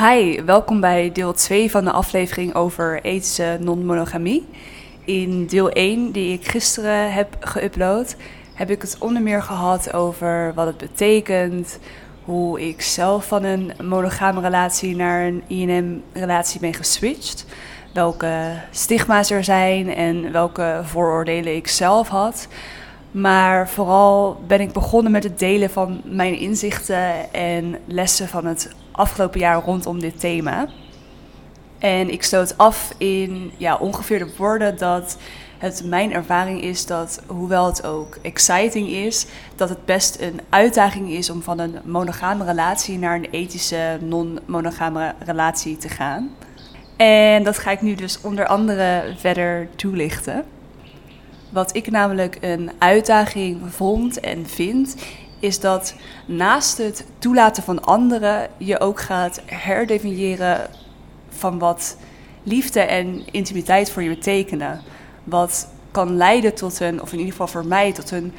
Hi, welkom bij deel 2 van de aflevering over ethische non-monogamie. In deel 1, die ik gisteren heb geüpload, heb ik het onder meer gehad over wat het betekent, hoe ik zelf van een monogame relatie naar een INM-relatie ben geswitcht, welke stigma's er zijn en welke vooroordelen ik zelf had. Maar vooral ben ik begonnen met het delen van mijn inzichten en lessen van het afgelopen jaar rondom dit thema. En ik stoot af in ja, ongeveer de woorden dat het mijn ervaring is dat, hoewel het ook exciting is, dat het best een uitdaging is om van een monogame relatie naar een ethische non-monogame relatie te gaan. En dat ga ik nu dus onder andere verder toelichten. Wat ik namelijk een uitdaging vond en vind, is dat naast het toelaten van anderen je ook gaat herdefiniëren van wat liefde en intimiteit voor je betekenen. Wat kan leiden tot een, of in ieder geval voor mij, tot een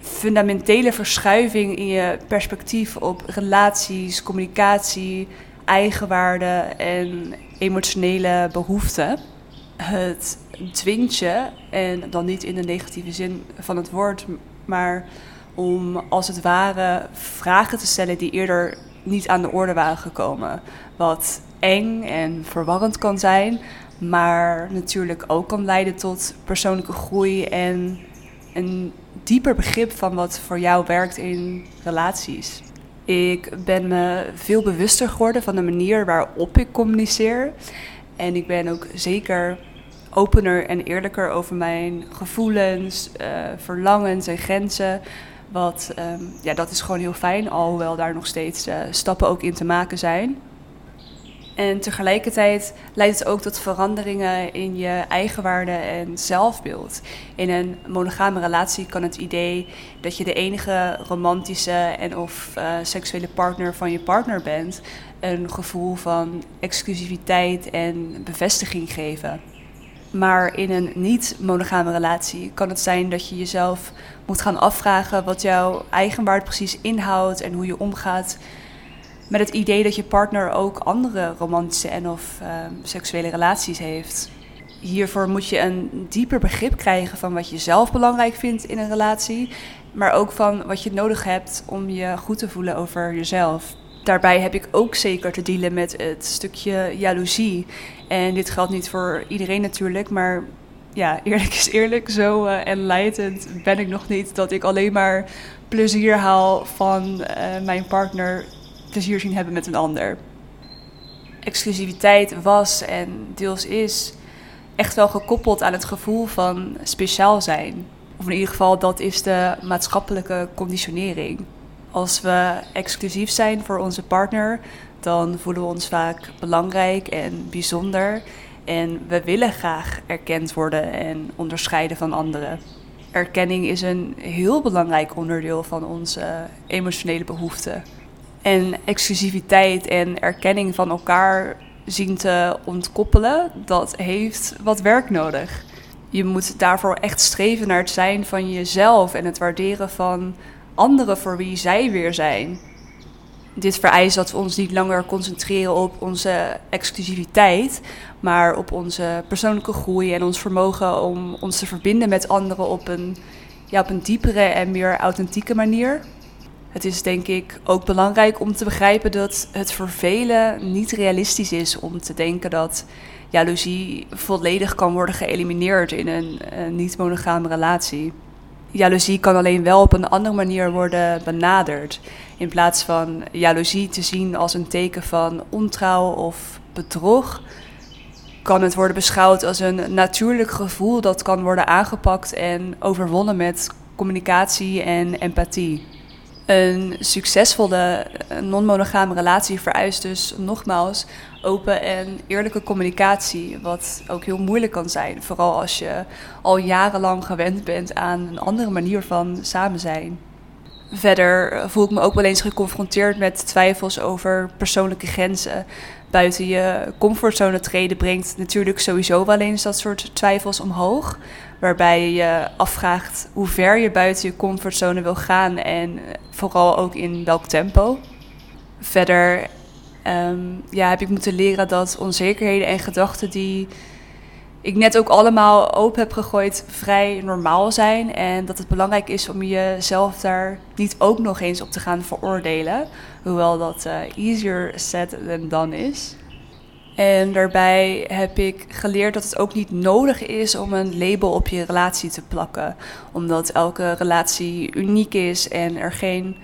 fundamentele verschuiving in je perspectief op relaties, communicatie, eigenwaarde en emotionele behoeften. Het dwingt je, en dan niet in de negatieve zin van het woord, maar om als het ware vragen te stellen die eerder niet aan de orde waren gekomen. Wat eng en verwarrend kan zijn, maar natuurlijk ook kan leiden tot persoonlijke groei en een dieper begrip van wat voor jou werkt in relaties. Ik ben me veel bewuster geworden van de manier waarop ik communiceer. En ik ben ook zeker opener en eerlijker over mijn gevoelens, uh, verlangens en grenzen. Wat, um, ja, dat is gewoon heel fijn, alhoewel daar nog steeds uh, stappen ook in te maken zijn. En tegelijkertijd leidt het ook tot veranderingen in je eigenwaarde en zelfbeeld. In een monogame relatie kan het idee dat je de enige romantische en of uh, seksuele partner van je partner bent, een gevoel van exclusiviteit en bevestiging geven. Maar in een niet-monogame relatie kan het zijn dat je jezelf moet gaan afvragen wat jouw eigenwaarde precies inhoudt en hoe je omgaat met het idee dat je partner ook andere romantische en of uh, seksuele relaties heeft. Hiervoor moet je een dieper begrip krijgen van wat je zelf belangrijk vindt in een relatie, maar ook van wat je nodig hebt om je goed te voelen over jezelf. Daarbij heb ik ook zeker te dealen met het stukje jaloezie. En dit geldt niet voor iedereen natuurlijk, maar ja, eerlijk is eerlijk, zo uh, enlightened ben ik nog niet dat ik alleen maar plezier haal van uh, mijn partner plezier zien hebben met een ander. Exclusiviteit was en deels is echt wel gekoppeld aan het gevoel van speciaal zijn. Of in ieder geval, dat is de maatschappelijke conditionering. Als we exclusief zijn voor onze partner, dan voelen we ons vaak belangrijk en bijzonder. En we willen graag erkend worden en onderscheiden van anderen. Erkenning is een heel belangrijk onderdeel van onze emotionele behoeften. En exclusiviteit en erkenning van elkaar zien te ontkoppelen, dat heeft wat werk nodig. Je moet daarvoor echt streven naar het zijn van jezelf en het waarderen van anderen voor wie zij weer zijn. Dit vereist dat we ons niet langer concentreren op onze exclusiviteit, maar op onze persoonlijke groei en ons vermogen om ons te verbinden met anderen op een, ja, op een diepere en meer authentieke manier. Het is denk ik ook belangrijk om te begrijpen dat het voor velen niet realistisch is om te denken dat jaloezie volledig kan worden geëlimineerd in een, een niet-monogame relatie. Jaloezie kan alleen wel op een andere manier worden benaderd. In plaats van jaloezie te zien als een teken van ontrouw of bedrog, kan het worden beschouwd als een natuurlijk gevoel dat kan worden aangepakt en overwonnen met communicatie en empathie. Een succesvolle non-monogame relatie vereist dus nogmaals open en eerlijke communicatie, wat ook heel moeilijk kan zijn. Vooral als je al jarenlang gewend bent aan een andere manier van samen zijn. Verder voel ik me ook wel eens geconfronteerd met twijfels over persoonlijke grenzen. Buiten je comfortzone treden brengt natuurlijk sowieso wel eens dat soort twijfels omhoog. Waarbij je je afvraagt hoe ver je buiten je comfortzone wil gaan en vooral ook in welk tempo. Verder ehm, ja, heb ik moeten leren dat onzekerheden en gedachten die ik net ook allemaal open heb gegooid, vrij normaal zijn. En dat het belangrijk is om jezelf daar niet ook nog eens op te gaan veroordelen. Hoewel dat uh, easier said than done is. En daarbij heb ik geleerd dat het ook niet nodig is om een label op je relatie te plakken. Omdat elke relatie uniek is en er geen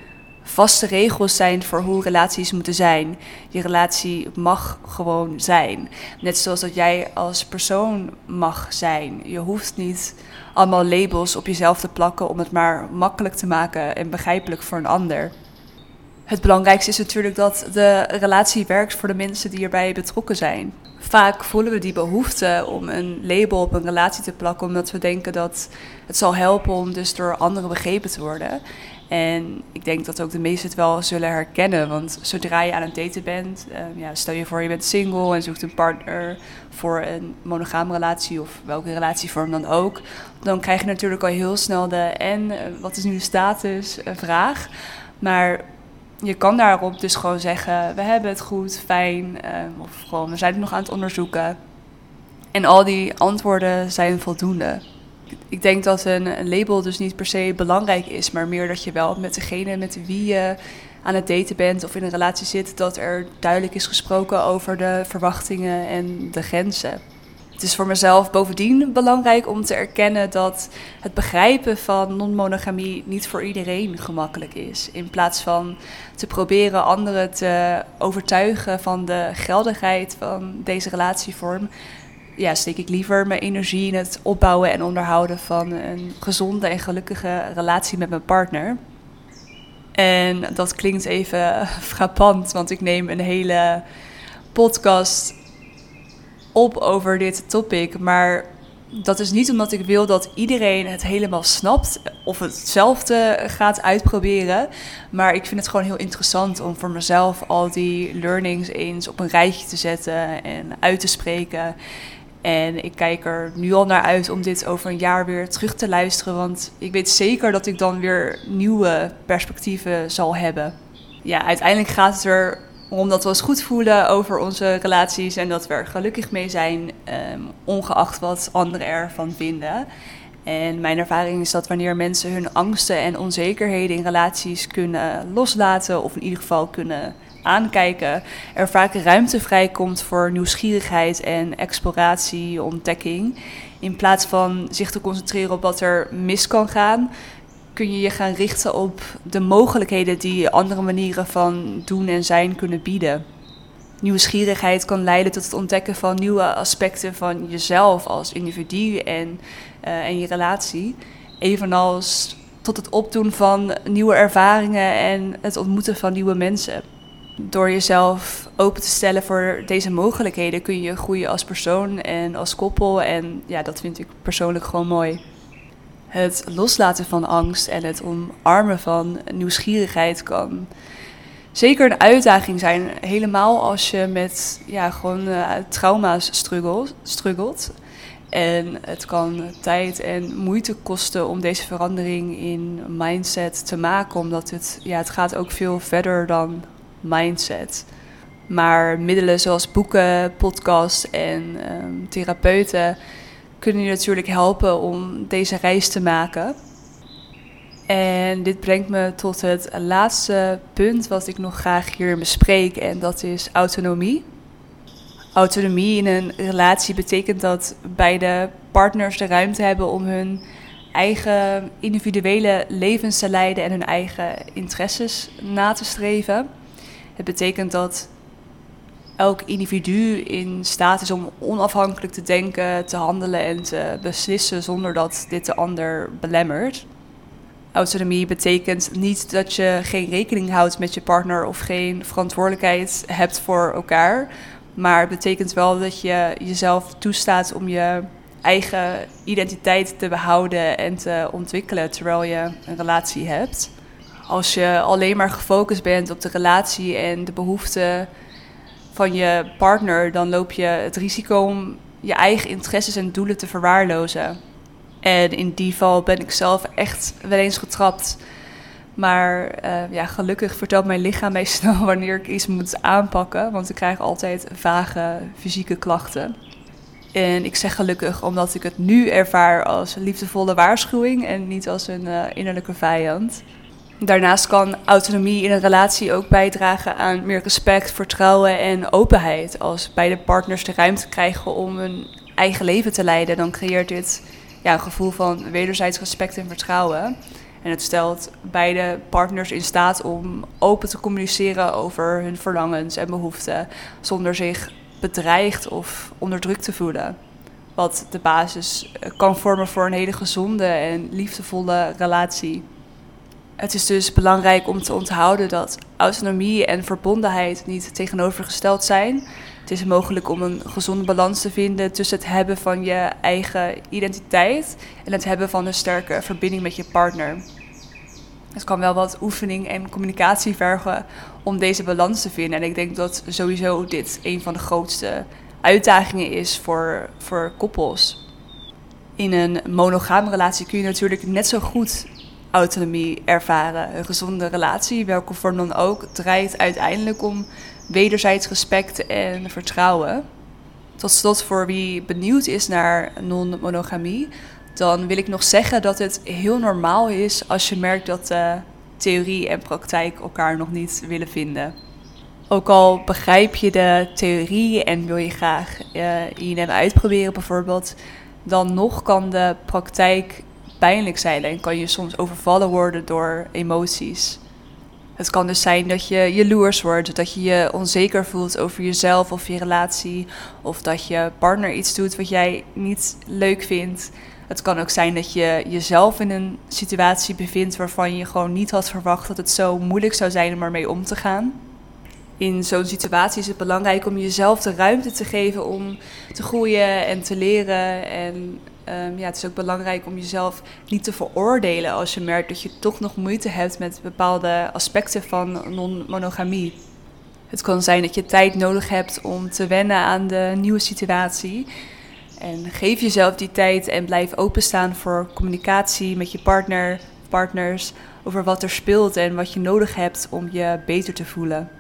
vaste regels zijn voor hoe relaties moeten zijn. Je relatie mag gewoon zijn. Net zoals dat jij als persoon mag zijn. Je hoeft niet allemaal labels op jezelf te plakken om het maar makkelijk te maken en begrijpelijk voor een ander. Het belangrijkste is natuurlijk dat de relatie werkt voor de mensen die erbij betrokken zijn. Vaak voelen we die behoefte om een label op een relatie te plakken, omdat we denken dat het zal helpen om dus door anderen begrepen te worden. En ik denk dat ook de meesten het wel zullen herkennen. Want zodra je aan het daten bent, uh, ja, stel je voor je bent single en zoekt een partner voor een monogame relatie of welke relatievorm dan ook. Dan krijg je natuurlijk al heel snel de en eh, wat is nu de status uh, vraag. Maar je kan daarop dus gewoon zeggen, we hebben het goed, fijn. of gewoon, we zijn het nog aan het onderzoeken. En al die antwoorden zijn voldoende ik denk dat een, label dus niet per se belangrijk is, maar meer dat je wel met degene met wie je aan het daten bent of in een relatie zit, dat er duidelijk is gesproken over de verwachtingen en de grenzen. Het is voor mezelf bovendien belangrijk om te erkennen dat het begrijpen van non-monogamie niet voor iedereen gemakkelijk is. In plaats van te proberen anderen te overtuigen van de geldigheid van deze relatievorm, ja, steek ik liever mijn energie in het opbouwen en onderhouden van een gezonde en gelukkige relatie met mijn partner. En dat klinkt even frappant, want ik neem een hele podcast op over dit topic. Maar dat is niet omdat ik wil dat iedereen het helemaal snapt of hetzelfde gaat uitproberen. Maar ik vind het gewoon heel interessant om voor mezelf al die learnings eens op een rijtje te zetten en uit te spreken. En ik kijk er nu al naar uit om dit over een jaar weer terug te luisteren. Want ik weet zeker dat ik dan weer nieuwe perspectieven zal hebben. Ja, uiteindelijk gaat het er om dat we ons goed voelen over onze relaties en dat we er gelukkig mee zijn, um, ongeacht wat anderen ervan vinden. En mijn ervaring is dat wanneer mensen hun angsten en onzekerheden in relaties kunnen loslaten, of in ieder geval kunnen aankijken, er vaak ruimte vrijkomt voor nieuwsgierigheid en exploratie, ontdekking. In plaats van zich te concentreren op wat er mis kan gaan, kun je je gaan richten op de mogelijkheden die andere manieren van doen en zijn kunnen bieden. Nieuwsgierigheid kan leiden tot het ontdekken van nieuwe aspecten van jezelf als individu en, uh, en je relatie. Evenals tot het opdoen van nieuwe ervaringen en het ontmoeten van nieuwe mensen door jezelf open te stellen voor deze mogelijkheden kun je groeien als persoon en als koppel. En ja, dat vind ik persoonlijk gewoon mooi. Het loslaten van angst en het omarmen van nieuwsgierigheid kan zeker een uitdaging zijn. Helemaal als je met ja, gewoon uh, trauma's struggelt, struggelt. En het kan tijd en moeite kosten om deze verandering in mindset te maken. Omdat het, ja, het gaat ook veel verder dan mindset. Maar middelen zoals boeken, podcasts en um, therapeuten kunnen je natuurlijk helpen om deze reis te maken. En dit brengt me tot het laatste punt wat ik nog graag hier bespreek en dat is autonomie. Autonomie in een relatie betekent dat beide partners de ruimte hebben om hun eigen individuele levens te leiden en hun eigen interesses na te streven. Het betekent dat elk individu in staat is om onafhankelijk te denken, te handelen en te beslissen zonder dat dit de ander belemmert. Autonomie betekent niet dat je geen rekening houdt met je partner of geen verantwoordelijkheid hebt voor elkaar. Maar het betekent wel dat je jezelf toestaat om je eigen identiteit te behouden en te ontwikkelen terwijl je een relatie hebt als je alleen maar gefocust bent op de relatie en de behoeften van je partner, dan loop je het risico om je eigen interesses en doelen te verwaarlozen. En in die val ben ik zelf echt wel eens getrapt. Maar eh, ja, gelukkig vertelt mijn lichaam mij snel wanneer ik iets moet aanpakken. Want ik krijg altijd vage fysieke klachten. En ik zeg gelukkig omdat ik het nu ervaar als liefdevolle waarschuwing en niet als een uh, innerlijke vijand. Daarnaast kan autonomie in een relatie ook bijdragen aan meer respect, vertrouwen en openheid. Als beide partners de ruimte krijgen om hun eigen leven te leiden, dan creëert dit ja, een gevoel van wederzijds respect en vertrouwen. En het stelt beide partners in staat om open te communiceren over hun verlangens en behoeften, zonder zich bedreigd of onderdrukt te voelen. Wat de basis eh, kan vormen voor een hele gezonde en liefdevolle relatie. Het is dus belangrijk om te onthouden dat autonomie en verbondenheid niet tegenovergesteld zijn. Het is mogelijk om een gezonde balans te vinden tussen het hebben van je eigen identiteit en het hebben van een sterke verbinding met je partner. Het kan wel wat oefening en communicatie vergen om deze balans te vinden. En ik denk dat sowieso dit een van de grootste uitdagingen is voor, voor koppels. In een monogame relatie kun je natuurlijk net zo goed autonomie ervaren. Een gezonde relatie, welke vorm dan ook, draait uiteindelijk om wederzijds respect en vertrouwen. Tot slot, voor wie benieuwd is naar non-monogamie, dan wil ik nog zeggen dat het heel normaal is als je merkt dat uh, theorie en praktijk elkaar nog niet willen vinden. Ook al begrijp je de theorie en wil je graag uh, INM uitproberen bijvoorbeeld, dan nog kan de praktijk pijnlijk zijn en kan je soms overvallen worden door emoties. Het kan dus zijn dat je jaloers wordt, dat je je onzeker voelt over jezelf of je relatie, of dat je partner iets doet wat jij niet leuk vindt. Het kan ook zijn dat je jezelf in een situatie bevindt waarvan je gewoon niet had verwacht dat het zo moeilijk zou zijn om ermee om te gaan. In zo'n situatie is het belangrijk om jezelf de ruimte te geven om te groeien en te leren. En um, ja, het is ook belangrijk om jezelf niet te veroordelen als je merkt dat je toch nog moeite hebt met bepaalde aspecten van non-monogamie. Het kan zijn dat je tijd nodig hebt om te wennen aan de nieuwe situatie. En geef jezelf die tijd en blijf openstaan voor communicatie met je partner, partners, over wat er speelt en wat je nodig hebt om je beter te voelen.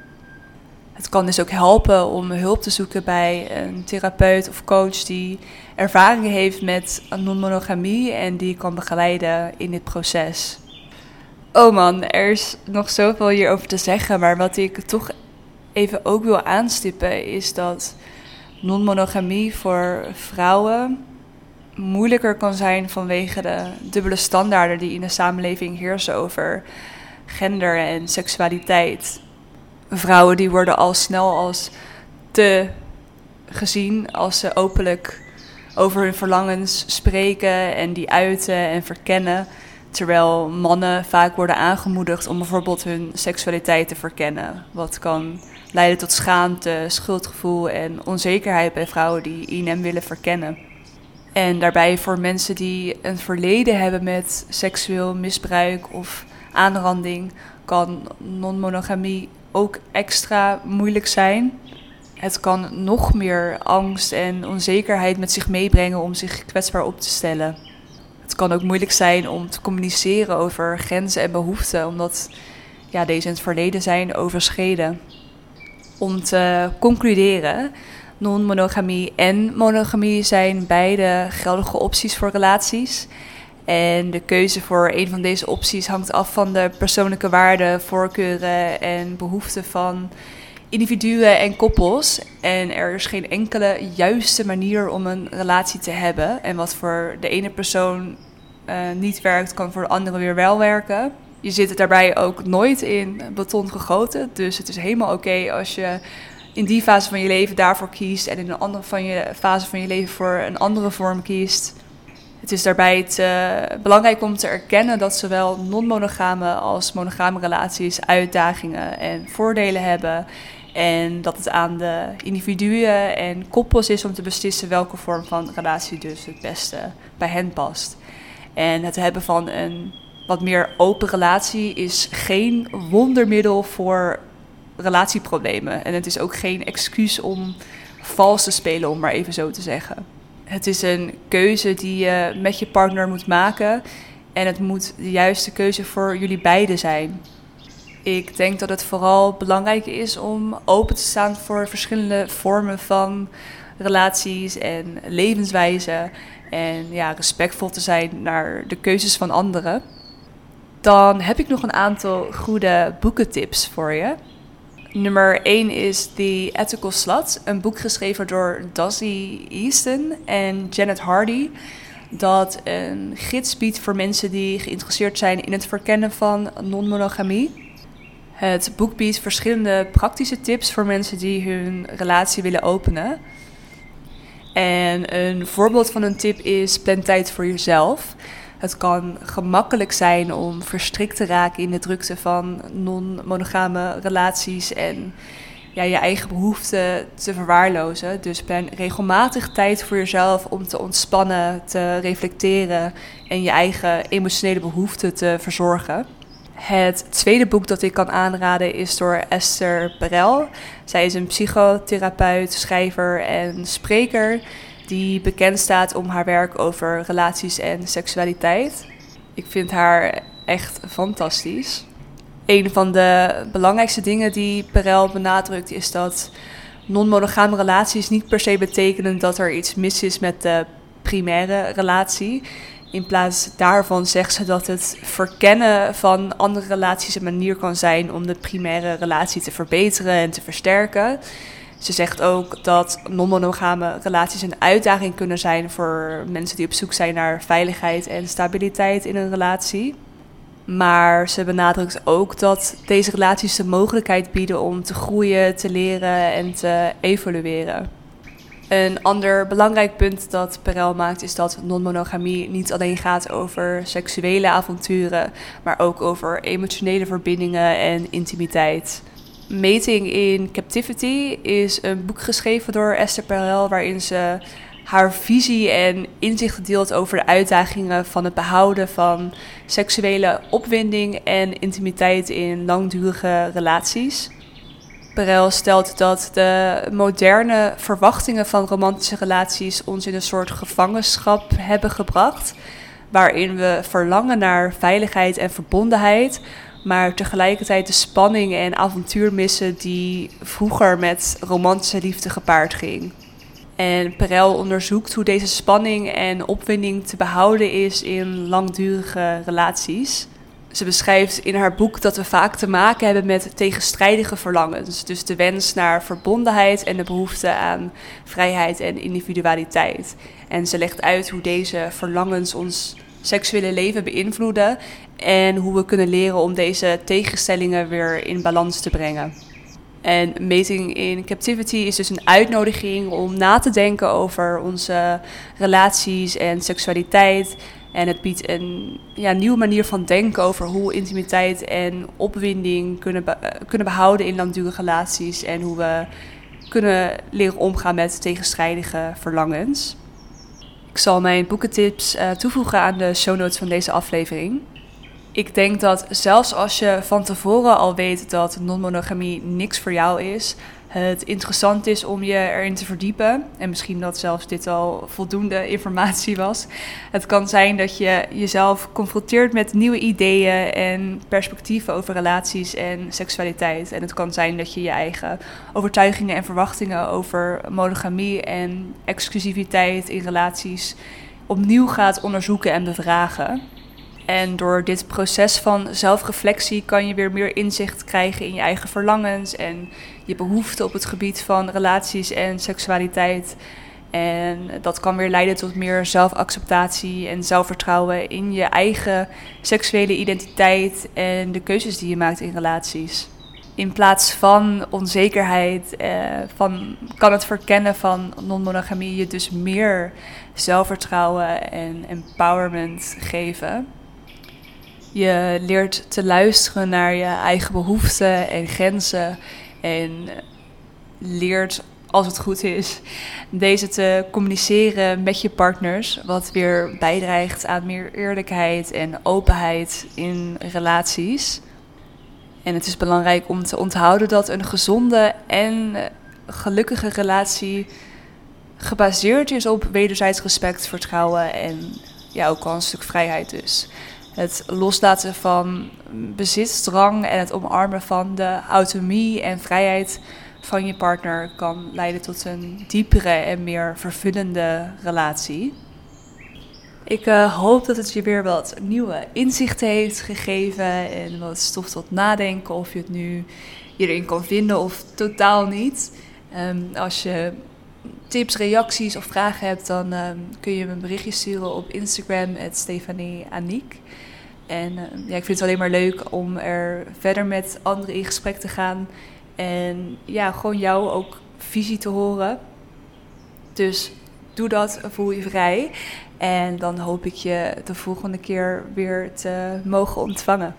Het kan dus ook helpen om hulp te zoeken bij een therapeut of coach die ervaring heeft met non-monogamie en die kan begeleiden in dit proces. Oh man, er is nog zoveel hierover te zeggen, maar wat ik toch even ook wil aanstippen is dat non-monogamie voor vrouwen moeilijker kan zijn vanwege de dubbele standaarden die in de samenleving heersen over gender en seksualiteit. Vrouwen die worden al snel als te gezien als ze openlijk over hun verlangens spreken en die uiten en verkennen. Terwijl mannen vaak worden aangemoedigd om bijvoorbeeld hun seksualiteit te verkennen. Wat kan leiden tot schaamte, schuldgevoel en onzekerheid bij vrouwen die INM willen verkennen. En daarbij voor mensen die een verleden hebben met seksueel misbruik of aanranding, kan non-monogamie ook extra moeilijk zijn. Het kan nog meer angst en onzekerheid met zich meebrengen om zich kwetsbaar op te stellen. Het kan ook moeilijk zijn om te communiceren over grenzen en behoeften, omdat ja, deze in het verleden zijn overschreden om te concluderen. Non-monogamie en monogamie zijn beide geldige opties voor relaties. En de keuze voor een van deze opties hangt af van de persoonlijke waarden, voorkeuren en behoeften van individuen en koppels. En er is geen enkele juiste manier om een relatie te hebben. En wat voor de ene persoon uh, niet werkt, kan voor de andere weer wel werken je zit daarbij ook nooit in beton gegoten. Dus het is helemaal oké als je in die fase van je leven daarvoor kiest en in een andere van je, fase van je leven voor een andere vorm kiest. Het is daarbij belangrijk om te erkennen dat zowel non-monogame als monogame relaties uitdagingen en voordelen hebben. En dat het aan de individuen en koppels is om te beslissen welke vorm van relatie dus het beste bij hen past. En het hebben van een wat meer open relatie is geen wondermiddel voor relatieproblemen. En het is ook geen excuus om vals te spelen, om maar even zo te zeggen. Het is een keuze die je met je partner moet maken. En het moet de juiste keuze voor jullie beiden zijn. Ik denk dat het vooral belangrijk is om open te staan voor verschillende vormen van relaties en levenswijzen. En ja, respectvol te zijn naar de keuzes van anderen. Dan heb ik nog een aantal goede boekentips voor je. Nummer 1 is The Ethical Slut, een boek geschreven door Dazzy Easton en Janet Hardy. Dat een gids biedt voor mensen die geïnteresseerd zijn in het verkennen van non-monogamie. Het boek biedt verschillende praktische tips voor mensen die hun relatie willen openen. En een voorbeeld van een tip is plan tijd voor jezelf. Het kan gemakkelijk zijn om verstrikt te raken in de drukte van non-monogame relaties en ja, je eigen behoeften te verwaarlozen. Dus plan regelmatig tijd voor jezelf om te ontspannen, te reflecteren en je eigen emotionele behoeften te verzorgen. Het tweede boek dat ik kan aanraden is door Esther Perel. Zij is een psychotherapeut, schrijver en spreker die bekend staat om haar werk over relaties en seksualiteit. Ik vind haar echt fantastisch. Een van de belangrijkste dingen die Perel benadrukt is dat non-monogame relaties niet per se betekenen dat er iets mis is met de primaire relatie. In plaats daarvan zegt ze dat het verkennen van andere relaties een manier kan zijn om de primaire relatie te verbeteren en te versterken. Ze zegt ook dat non-monogame relaties een uitdaging kunnen zijn voor mensen die op zoek zijn naar veiligheid en stabiliteit in een relatie. Maar ze benadrukt ook dat deze relaties de mogelijkheid bieden om te groeien, te leren en te evolueren. Een ander belangrijk punt dat Perel maakt is dat non-monogamie niet alleen gaat over seksuele avonturen, maar ook over emotionele verbindingen en intimiteit. Mating in Captivity is een boek geschreven door Esther Perel waarin ze haar visie en inzichten deelt over de uitdagingen van het behouden van seksuele opwinding en intimiteit in langdurige relaties. Perel stelt dat de moderne verwachtingen van romantische relaties ons in een soort gevangenschap hebben gebracht, waarin we verlangen naar veiligheid en verbondenheid, maar tegelijkertijd de spanning en avontuur missen die vroeger met romantische liefde gepaard ging. En Perel onderzoekt hoe deze spanning en opwinding te behouden is in langdurige relaties ze beschrijft in haar boek dat we vaak te maken hebben met tegenstrijdige verlangens. Dus de wens naar verbondenheid en de behoefte aan vrijheid en individualiteit. En ze legt uit hoe deze verlangens ons seksuele leven beïnvloeden en hoe we kunnen leren om deze tegenstellingen weer in balans te brengen. En Mating in Captivity is dus een uitnodiging om na te denken over onze relaties en seksualiteit en het biedt een ja, nieuwe manier van denken over hoe intimiteit en opwinding kunnen, kunnen behouden in langdurige relaties. En hoe we kunnen leren omgaan met tegenstrijdige verlangens. Ik zal mijn boekentips uh, toevoegen aan de show notes van deze aflevering. Ik denk dat zelfs als je van tevoren al weet dat non-monogamie niks voor jou is, het interessant is om je erin te verdiepen. En misschien dat zelfs dit al voldoende informatie was. Het kan zijn dat je jezelf confronteert met nieuwe ideeën en perspectieven over relaties en seksualiteit. En het kan zijn dat je je eigen overtuigingen en verwachtingen over monogamie en exclusiviteit in relaties opnieuw gaat onderzoeken en bevragen. En door dit proces van zelfreflectie kan je weer meer inzicht krijgen in je eigen verlangens en je behoeften op het gebied van relaties en seksualiteit. En dat kan weer leiden tot meer zelfacceptatie en zelfvertrouwen in je eigen seksuele identiteit en de keuzes die je maakt in relaties. In plaats van onzekerheid, eh, van, kan het verkennen van non-monogamie je dus meer zelfvertrouwen en empowerment geven. Je leert te luisteren naar je eigen behoeften en grenzen. En leert, als het goed is, deze te communiceren met je partners. Wat weer bijdraagt aan meer eerlijkheid en openheid in relaties. En het is belangrijk om te onthouden dat een gezonde en gelukkige relatie gebaseerd is op wederzijds respect, vertrouwen en ja, ook al een stuk vrijheid dus. Het loslaten van bezitsdrang en het omarmen van de autonomie en vrijheid van je partner kan leiden tot een diepere en meer vervullende relatie. Ik uh, hoop dat het je weer wat nieuwe inzichten heeft gegeven en wat stof tot nadenken of je het nu hierin kan vinden of totaal niet. Um, als je tips, reacties of vragen hebt, dan um, kun je me een berichtje sturen op Instagram, Stefanie Aniek. En uh, ja, ik vind het alleen maar leuk om er verder met anderen in gesprek te gaan. En ja, gewoon jou ook visie te horen. Dus doe dat, voel je vrij. En dan hoop ik je de volgende keer weer te mogen ontvangen.